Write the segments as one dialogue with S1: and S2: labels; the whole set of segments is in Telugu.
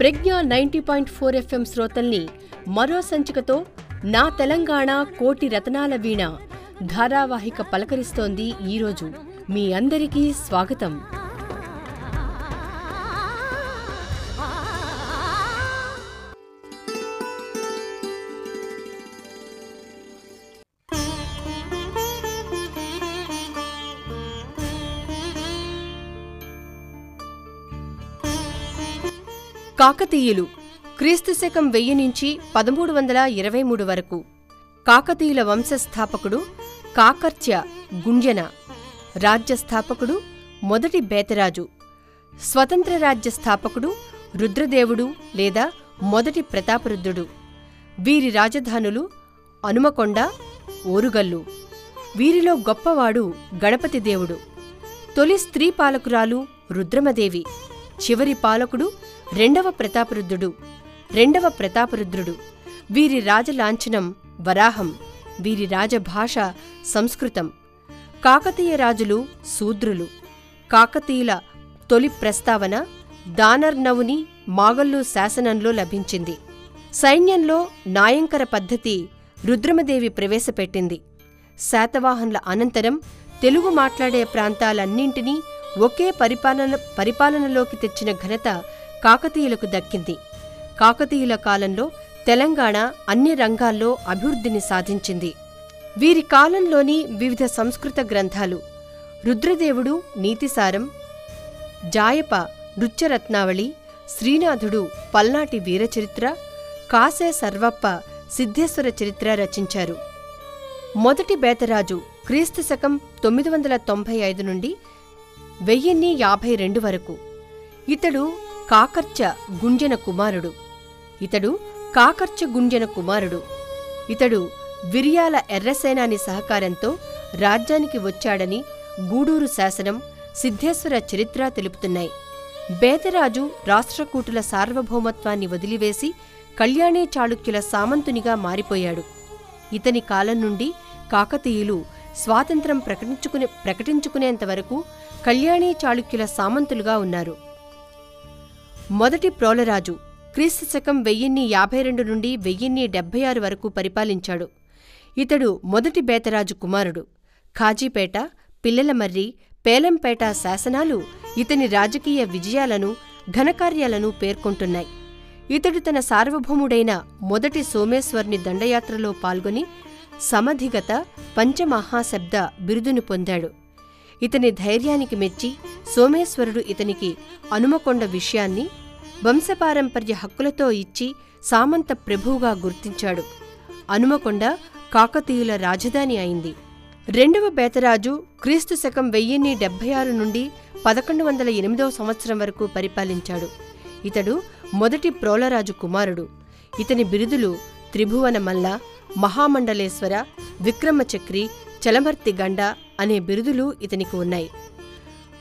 S1: Pragnya ninety point four FM శ్రోతల్ని మరో సంచికతో నా తెలంగాణ కోటి రతనాల వీణ ధారావాహిక పలకరిస్తోంది ఈరోజు. మీ అందరికీ స్వాగతం. కాకతీయులు. క్రీస్తు శకం వెయ్యి నుంచి పదమూడు వందల ఇరవై మూడు వరకు. కాకతీయుల వంశస్థాపకుడు కాకర్చ్య గుంజన. రాజ్యస్థాపకుడు మొదటి బేతరాజు. స్వతంత్ర రాజ్య స్థాపకుడు రుద్రదేవుడు లేదా మొదటి ప్రతాపరుద్రుడు. వీరి రాజధానులు అనుమకొండ ఓరుగల్లు. వీరిలో గొప్పవాడు గణపతి దేవుడు. తొలి స్త్రీ పాలకురాలు రుద్రమదేవి. చివరి పాలకుడు రెండవ ప్రతాపరుద్రుడు రెండవ ప్రతాపరుద్రుడు వీరి రాజలాంఛనం వరాహం. వీరి రాజభాష సంస్కృతం. కాకతీయ రాజులు శూద్రులు. కాకతీయుల తొలి ప్రస్తావన దానర్నవుని మాగల్లు శాసనంలో లభించింది. సైన్యంలో నాయంకర పద్ధతి రుద్రమదేవి ప్రవేశపెట్టింది. శాతవాహనుల అనంతరం తెలుగు మాట్లాడే ప్రాంతాలన్నింటినీ ఒకే పరిపాలన పరిపాలనలోకి తెచ్చిన ఘనత కాకతీయులకు దక్కింది. కాకతీయుల కాలంలో తెలంగాణ అన్ని రంగాల్లో అభివృద్ధిని సాధించింది. వీరి కాలంలోని వివిధ సంస్కృత గ్రంథాలు రుద్రదేవుడు నీతిసారం జాయప నృత్యరత్నావళి శ్రీనాథుడు పల్నాటి వీరచరిత్ర కాసే సర్వప్ప సిద్ధేశ్వర చరిత్ర రచించారు. మొదటి బేతరాజు క్రీస్తు శకం తొమ్మిది వందల తొంభై ఐదు నుండి వెయ్యిన్ని యాభై రెండు వరకు. ఇతడు కాకర్చ గుంజన కుమారుడు. ఇతడు కాకర్చ గుంజన కుమారుడు. ఇతడు విరియాల ఎర్రసేనాని సహకారంతో రాజ్యానికి వచ్చాడని గూడూరు శాసనం సిద్ధేశ్వర చరిత్ర తెలుపుతున్నాయి. బేతరాజు రాష్ట్రకూటుల సార్వభౌమత్వాన్ని వదిలివేసి కళ్యాణీ చాళుక్యుల సామంతునిగా మారిపోయాడు. ఇతని కాలం నుండి కాకతీయులు స్వాతంత్రం ప్రకటించుకునే ప్రకటించుకునేంతవరకు కళ్యాణీ చాళుక్యుల సామంతులుగా ఉన్నారు. మొదటి ప్రోలరాజు క్రీస్తు శకం వెయ్యిన్ని యాభై రెండు నుండి వెయ్యిన్ని డెబ్బై ఆరు వరకు పరిపాలించాడు. ఇతడు మొదటి బేతరాజు కుమారుడు. ఖాజీపేట పిల్లలమర్రి పేలంపేట శాసనాలు ఇతని రాజకీయ విజయాలను ఘనకార్యాలను పేర్కొంటున్నాయి. ఇతడు తన సార్వభౌముడైన మొదటి సోమేశ్వర్ని దండయాత్రలో పాల్గొని సమధిగత పంచమహాశబ్ద బిరుదును పొందాడు. ఇతని ధైర్యానికి మెచ్చి సోమేశ్వరుడు ఇతనికి అనుమకొండ విషయాన్ని వంశపారంపర్య హక్కులతో ఇచ్చి సామంత ప్రభువుగా గుర్తించాడు. అనుమకొండ కాకతీయుల రాజధాని అయింది. రెండవ బేతరాజు క్రీస్తు శకం వెయ్యిన్ని డెబ్బై ఆరు నుండి పదకొండు వందల ఎనిమిదవ సంవత్సరం వరకు పరిపాలించాడు. ఇతడు మొదటి ప్రోలరాజు కుమారుడు. ఇతని బిరుదులు త్రిభువన మల్ల మహామండలేశ్వర విక్రమచక్రి చలమర్తి గండ అనే బిరుదులు ఇతనికి ఉన్నాయి.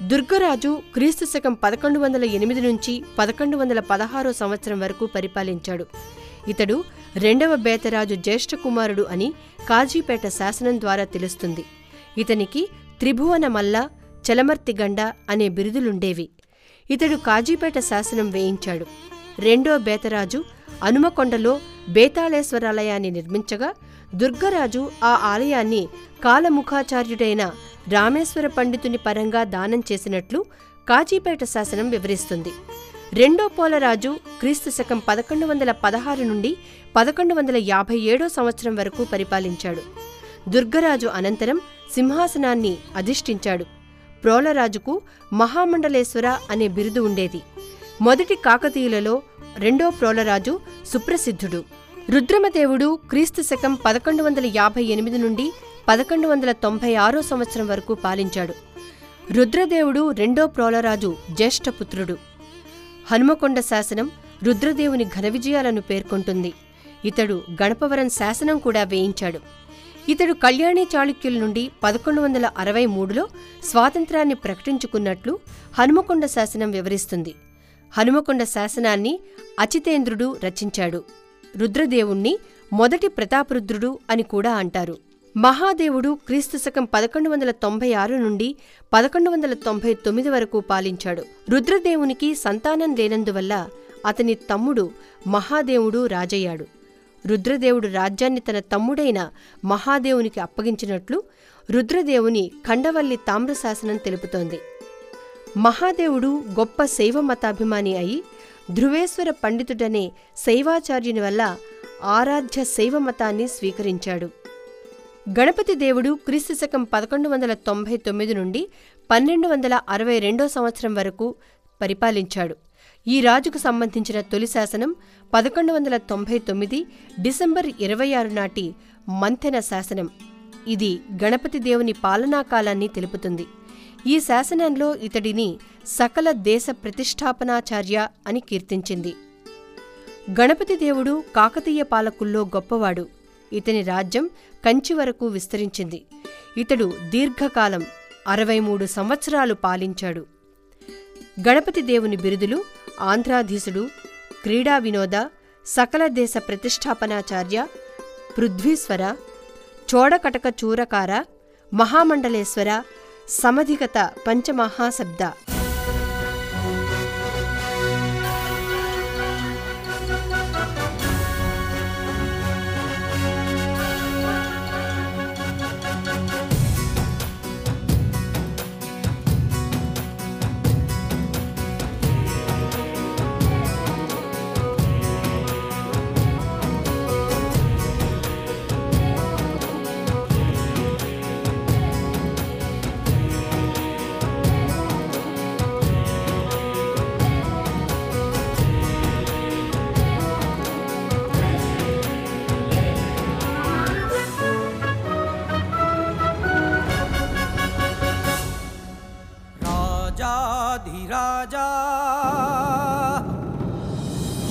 S1: దుర్గరాజు క్రీస్తు శకం పదకొండు వందల ఎనిమిది నుంచి పదకొండు వందల పదహారో సంవత్సరం వరకు పరిపాలించాడు. ఇతడు రెండవ బేతరాజు జ్యేష్ఠ కుమారుడు అని కాజీపేట శాసనం ద్వారా తెలుస్తుంది. ఇతనికి త్రిభువన మల్ల చలమర్తి గండ అనే బిరుదులుండేవి. ఇతడు కాజీపేట శాసనం వేయించాడు. రెండో బేతరాజు అనుమకొండలో బేతాళేశ్వరాలయాన్ని నిర్మించగా దుర్గరాజు ఆ ఆలయాన్ని కాలముఖాచార్యుడైన రామేశ్వర పండితుని పరంగా దానం చేసినట్లు కాజీపేట శాసనం వివరిస్తుంది. రెండో పోలరాజు క్రీస్తు శకం పదకొండు వందల పదహారు నుండి పదకొండు వందల యాభై ఏడో సంవత్సరం వరకు పరిపాలించాడు. దుర్గరాజు అనంతరం సింహాసనాన్ని అధిష్ఠించాడు. ప్రోలరాజుకు మహామండలేశ్వర అనే బిరుదు ఉండేది. మొదటి కాకతీయులలో రెండో ప్రోలరాజు సుప్రసిద్ధుడు. రుద్రమదేవుడు క్రీస్తు శకం పదకొండు వందల యాభై ఎనిమిది నుండి పదకొండు వందల తొంభై ఆరో సంవత్సరం వరకు పాలించాడు. రుద్రదేవుడు రెండో ప్రోలరాజు జ్యేష్ఠపుత్రుడు హనుమకొండ శాసనం రుద్రదేవుని ఘన విజయాలను పేర్కొంటుంది. ఇతడు గణపవరం శాసనం కూడా వేయించాడు. ఇతడు కళ్యాణి చాళుక్యుల నుండి పదకొండు వందల అరవై మూడులో స్వాతంత్రాన్ని ప్రకటించుకున్నట్లు హనుమకొండ శాసనం వివరిస్తుంది. హనుమకొండ శాసనాన్ని అచితేంద్రుడు రచించాడు. రుద్రదేవుణ్ణి మొదటి ప్రతాపరుద్రుడు అని కూడా అంటారు. మహాదేవుడు క్రీస్తు శకం పదకొండు వందల తొంభై ఆరు నుండి పదకొండు వందల తొంభై తొమ్మిది వరకు పాలించాడు. రుద్రదేవునికి సంతానం లేనందువల్ల అతని తమ్ముడు మహాదేవుడు రాజయ్యాడు. రుద్రదేవుడు రాజ్యాన్ని తన తమ్ముడైన మహాదేవునికి అప్పగించినట్లు రుద్రదేవుని ఖండవల్లి తామ్రశాసనం తెలుపుతోంది. మహాదేవుడు గొప్ప శైవ మతాభిమాని అయి ధృవేశ్వర పండితుడనే శైవాచార్యుని వల్ల ఆరాధ్య శైవ మతాన్ని స్వీకరించాడు. గణపతి దేవుడు క్రీస్తు శకం పదకొండు వందల తొంభై తొమ్మిది నుండి పన్నెండు వందల అరవై రెండో సంవత్సరం వరకు పరిపాలించాడు. ఈ రాజుకు సంబంధించిన తొలి శాసనం పదకొండు వందల తొంభై తొమ్మిది డిసెంబర్ ఇరవై ఆరు నాటి మంతెన శాసనం. ఇది గణపతి దేవుని పాలనాకాలాన్ని తెలుపుతుంది. ఈ శాసనంలో ఇతడిని సకల దేశ ప్రతిష్టాపనాచార్య అని కీర్తించింది. గణపతి దేవుడు కాకతీయ పాలకుల్లో గొప్పవాడు. ఇతని రాజ్యం కంచి వరకు విస్తరించింది. ఇతడు దీర్ఘకాలం అరవై మూడు సంవత్సరాలు పాలించాడు. గణపతి దేవుని బిరుదులు ఆంధ్రాధీశుడు క్రీడా వినోద సకల దేశ ప్రతిష్టాపనాచార్య పృథ్వీశ్వర చోడకటక చూరకార మహామండలేశ్వర సమధిగత పంచమహాశబ్ద.
S2: राजाधिराजा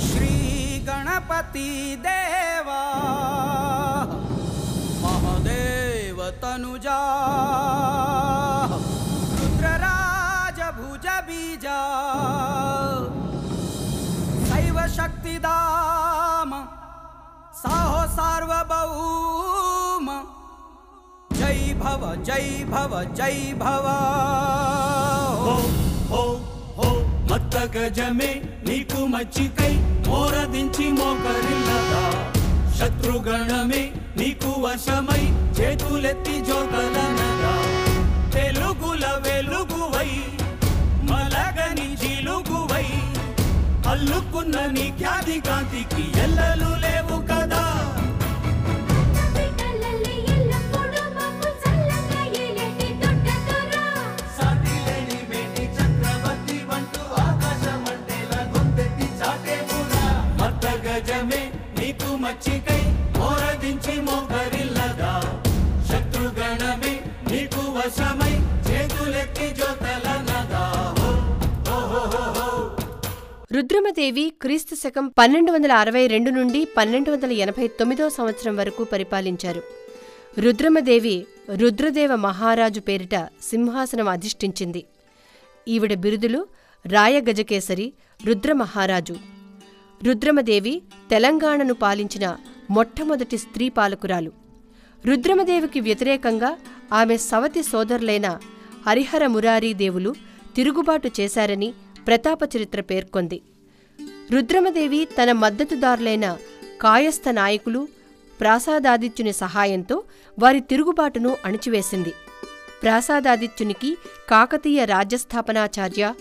S2: श्रीगणपति देवा। महादेव तनुजा। रुद्रराज भुज बीजा। शैव शक्तिदाम साहो सार्वभौम। जय भव जय भव जय भव।
S3: హో హో హో. మత్త గజమే నీకు మచ్చికై మోరదించి మోకరిల్లదా? శత్రుగణమే నీకు వశమై చేతులెత్తి జోకలనగా తెలుగుల వెలుగువై మలగని జీలుగువై అల్లుకున్న నీ ఖ్యాతి కాంతికి ఎల్లలు లేవు కదా?
S1: దేవి క్రీస్తు శకం పన్నెండు వందల అరవై రెండు నుండి పన్నెండు వందల ఎనభై తొమ్మిదో సంవత్సరం వరకు పరిపాలించారు. రుద్రమదేవి రుద్రదేవ మహారాజు పేరిట సింహాసనం అధిష్ఠించింది. ఈవిడ బిరుదులు రాయగజకేసరి రుద్రమహారాజు రుద్రమదేవి తెలంగాణను పాలించిన మొట్టమొదటి స్త్రీ పాలకురాలు. రుద్రమదేవికి వ్యతిరేకంగా ఆమె సవతి సోదరులైన హరిహర మురారీ దేవులు తిరుగుబాటు చేశారని ప్రతాపచరిత్ర పేర్కొంది. రుద్రమదేవి తన మద్దతుదారులైన కాయస్థ నాయకులు ప్రాసాదాదిత్యుని సహాయంతో వారి తిరుగుబాటును అణిచివేసింది. ప్రాసాదాదిత్యునికి కాకతీయ రాజ్యస్థాపనాచార్య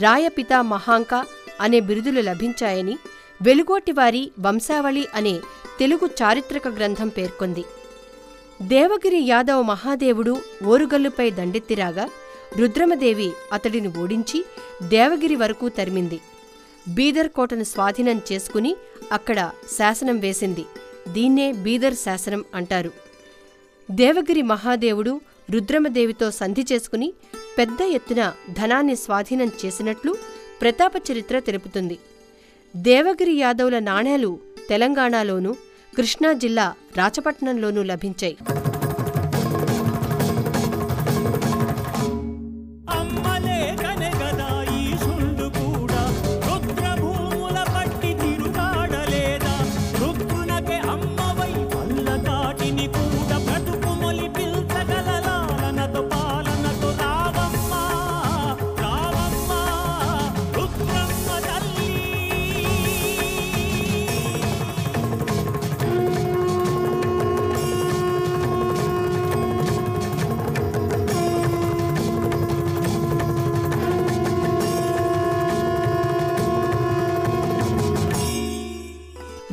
S1: రాయపిత మహాంక అనే బిరుదులు లభించాయని వెలుగోటివారి వంశావళి అనే తెలుగు చారిత్రక గ్రంథం పేర్కొంది. దేవగిరి యాదవ్ మహాదేవుడు ఓరుగల్లుపై దండెత్తిరాగా రుద్రమదేవి అతడిని ఓడించి దేవగిరి వరకు తరిమింది. బీదర్ కోటను స్వాధీనం చేసుకుని అక్కడ శాసనం వేసింది. దీన్నే బీదర్ శాసనం అంటారు. దేవగిరి మహాదేవుడు రుద్రమదేవితో సంధి చేసుకుని పెద్ద ఎత్తున ధనాన్ని స్వాధీనం చేసినట్లు ప్రతాప చరిత్ర తెలుపుతుంది. దేవగిరి యాదవుల నాణేలు తెలంగాణలోనూ కృష్ణా జిల్లా రాచపట్నంలోనూ లభించాయి.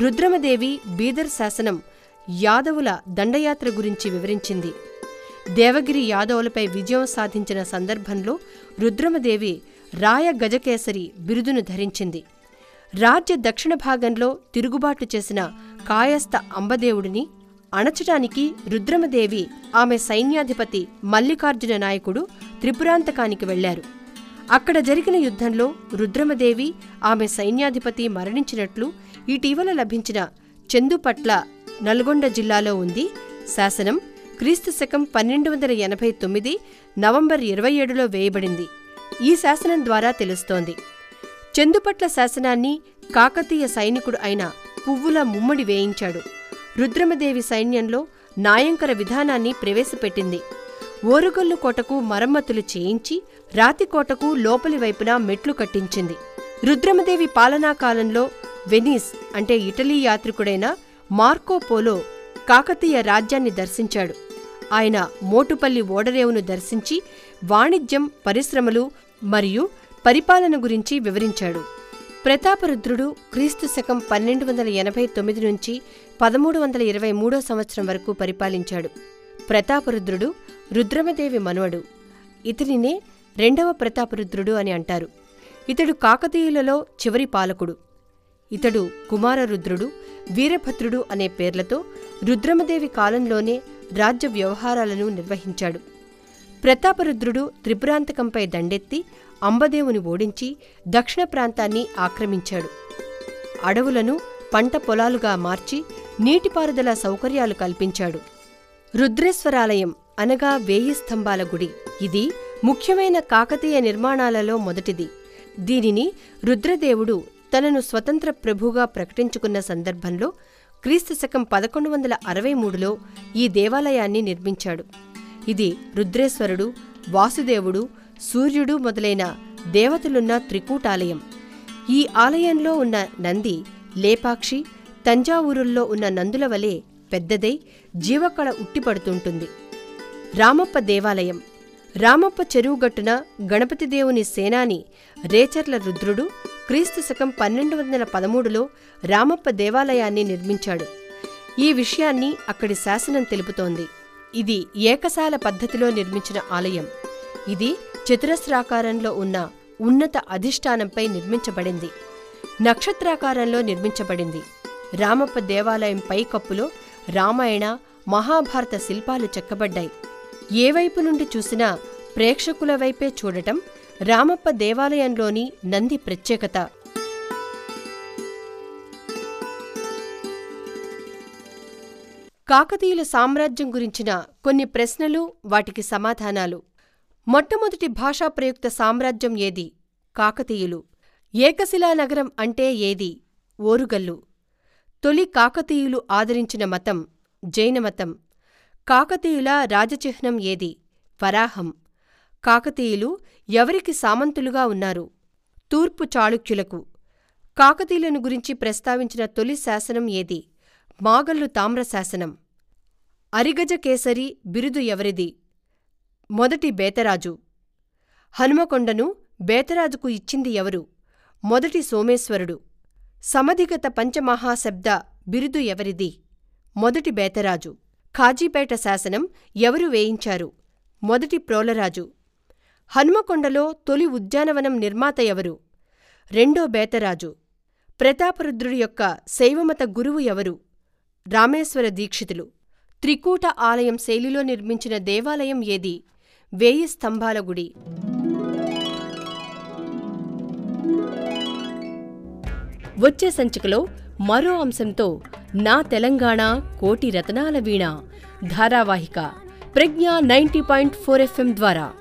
S1: రుద్రమదేవి బీదర్ శాసనం యాదవుల దండయాత్ర గురించి వివరించింది. దేవగిరి యాదవులపై విజయం సాధించిన సందర్భంలో రుద్రమదేవి రాయ గజకేసరి బిరుదును ధరించింది. రాజ్య దక్షిణ భాగంలో తిరుగుబాటు చేసిన కాయస్థ అంబదేవుడిని అణచటానికి రుద్రమదేవి ఆమె సైన్యాధిపతి మల్లికార్జున నాయకుడు త్రిపురాంతకానికి వెళ్ళారు అక్కడ జరిగిన యుద్ధంలో రుద్రమదేవి ఆమె సైన్యాధిపతి మరణించినట్లు ఇటీవల లభించిన చందుపట్ల నల్గొండ జిల్లాలో ఉంది. శాసనం క్రీస్తు శకం పన్నెండు వందల ఎనభై తొమ్మిది నవంబర్ ఇరవై ఏడులో వేయబడింది. ఈ శాసనం ద్వారా తెలుస్తోంది. చందుపట్ల శాసనాన్ని కాకతీయ సైనికుడు అయిన పువ్వుల ముమ్మడి వేయించాడు. రుద్రమదేవి సైన్యంలో నాయంకర విధానాన్ని ప్రవేశపెట్టింది. ఓరుగల్లు కోటకు మరమ్మతులు చేయించి రాతికోటకు లోపలి వైపున మెట్లు కట్టించింది. రుద్రమదేవి పాలనా కాలంలో వెనీస్ అంటే ఇటలీ యాత్రికుడైన మార్కోపోలో కాకతీయ రాజ్యాన్ని దర్శించాడు. ఆయన మోటుపల్లి ఓడరేవును దర్శించి వాణిజ్యం పరిశ్రమలు మరియు పరిపాలన గురించి వివరించాడు. ప్రతాపరుద్రుడు క్రీస్తు శకం పన్నెండు వందల ఎనభై తొమ్మిది నుంచి పదమూడు వందల ఇరవై మూడో సంవత్సరం వరకు పరిపాలించాడు. ప్రతాపరుద్రుడు రుద్రమదేవి మనవడు. ఇతడినే రెండవ ప్రతాపరుద్రుడు అని అంటారు. ఇతడు కాకతీయులలో చివరి పాలకుడు. ఇతడు కుమారరుద్రుడు వీరభద్రుడు అనే పేర్లతో రుద్రమదేవి కాలంలోనే రాజ్య వ్యవహారాలను నిర్వహించాడు. ప్రతాపరుద్రుడు త్రిపురాంతకంపై దండెత్తి అంబదేవుని ఓడించి దక్షిణ ప్రాంతాన్ని ఆక్రమించాడు. అడవులను పంట పొలాలుగా మార్చి నీటిపారుదల సౌకర్యాలు కల్పించాడు. రుద్రేశ్వరాలయం అనగా వేయి స్తంభాల గుడి. ఇది ముఖ్యమైన కాకతీయ నిర్మాణాలలో మొదటిది. దీనిని రుద్రదేవుడు తనను స్వతంత్ర ప్రభుగా ప్రకటించుకున్న సందర్భంలో క్రీస్తు శకం పదకొండు వందల అరవై మూడులో ఈ దేవాలయాన్ని నిర్మించాడు. ఇది రుద్రేశ్వరుడు వాసుదేవుడు సూర్యుడు మొదలైన దేవతలున్న త్రికూటాలయం. ఈ ఆలయంలో ఉన్న నంది లేపాక్షి తంజావూరుల్లో ఉన్న నందుల వలె పెద్దదై జీవకళ ఉట్టిపడుతుంటుంది. రామప్ప దేవాలయం. రామప్ప చెరువుగట్టున గణపతి దేవుని సేనాని రేచర్ల రుద్రుడు క్రీస్తు శకం పన్నెండు వందల పదమూడులో రామప్ప దేవాలయాన్ని నిర్మించాడు. ఈ విషయాన్ని అక్కడి శాసనం తెలుపుతోంది. ఇది ఏకశాల పద్ధతిలో నిర్మించిన ఆలయం. ఇది చతురస్రాకారంలో ఉన్న ఉన్నత అధిష్టానంపై నిర్మించబడింది. నక్షత్రాకారంలో నిర్మించబడింది. రామప్ప దేవాలయం పైకప్పులో రామాయణ మహాభారత శిల్పాలు చెక్కబడ్డాయి. ఏ వైపు నుండి చూసినా ప్రేక్షకుల వైపే చూడటం రామప్ప దేవాలయంలోని నంది ప్రత్యేకత. కాకతీయుల సామ్రాజ్యం గురించిన కొన్ని ప్రశ్నలు వాటికి సమాధానాలు. మొట్టమొదటి భాషా ప్రయుక్త సామ్రాజ్యం ఏది? కాకతీయులు. ఏకశిలా నగరం అంటే ఏది? ఓరుగల్లు. తొలి కాకతీయులు ఆదరించిన మతం జైనమతం కాకతీయుల రాజచిహ్నం ఏది? వరాహం కాకతీయులు ఎవరికి సామంతులుగా ఉన్నారు? తూర్పు చాళుక్యులకు. కాకతీయులను గురించి ప్రస్తావించిన తొలి శాసనం ఏది? మాగల్లు తామ్ర శాసనం. బిరుదు ఎవరిది? మొదటి బేతరాజు. హనుమకొండను బేతరాజుకు ఇచ్చింది ఎవరు? మొదటి సోమేశ్వరుడు. సమధిగత పంచమహాశబ్ద బిరుదు ఎవరిది? మొదటి బేతరాజు. ఖాజీపేట శాసనం ఎవరు వేయించారు? మొదటి ప్రోలరాజు. హనుమకొండలో తొలి ఉద్యానవనం నిర్మాత ఎవరు? రెండో బేతరాజు. ప్రతాపరుద్రుడి యొక్క శైవమత గురువు ఎవరు? రామేశ్వర దీక్షితులు. త్రికూట ఆలయం శైలిలో నిర్మించిన దేవాలయం ఏది? వేయి స్తంభాల గుడి. వచ్చే సంచికలో మరో అంశంతో నా తెలంగాణ కోటి రతనాల వీణ. ధారావాహిక. Pragnya ninety point four FM ద్వారా.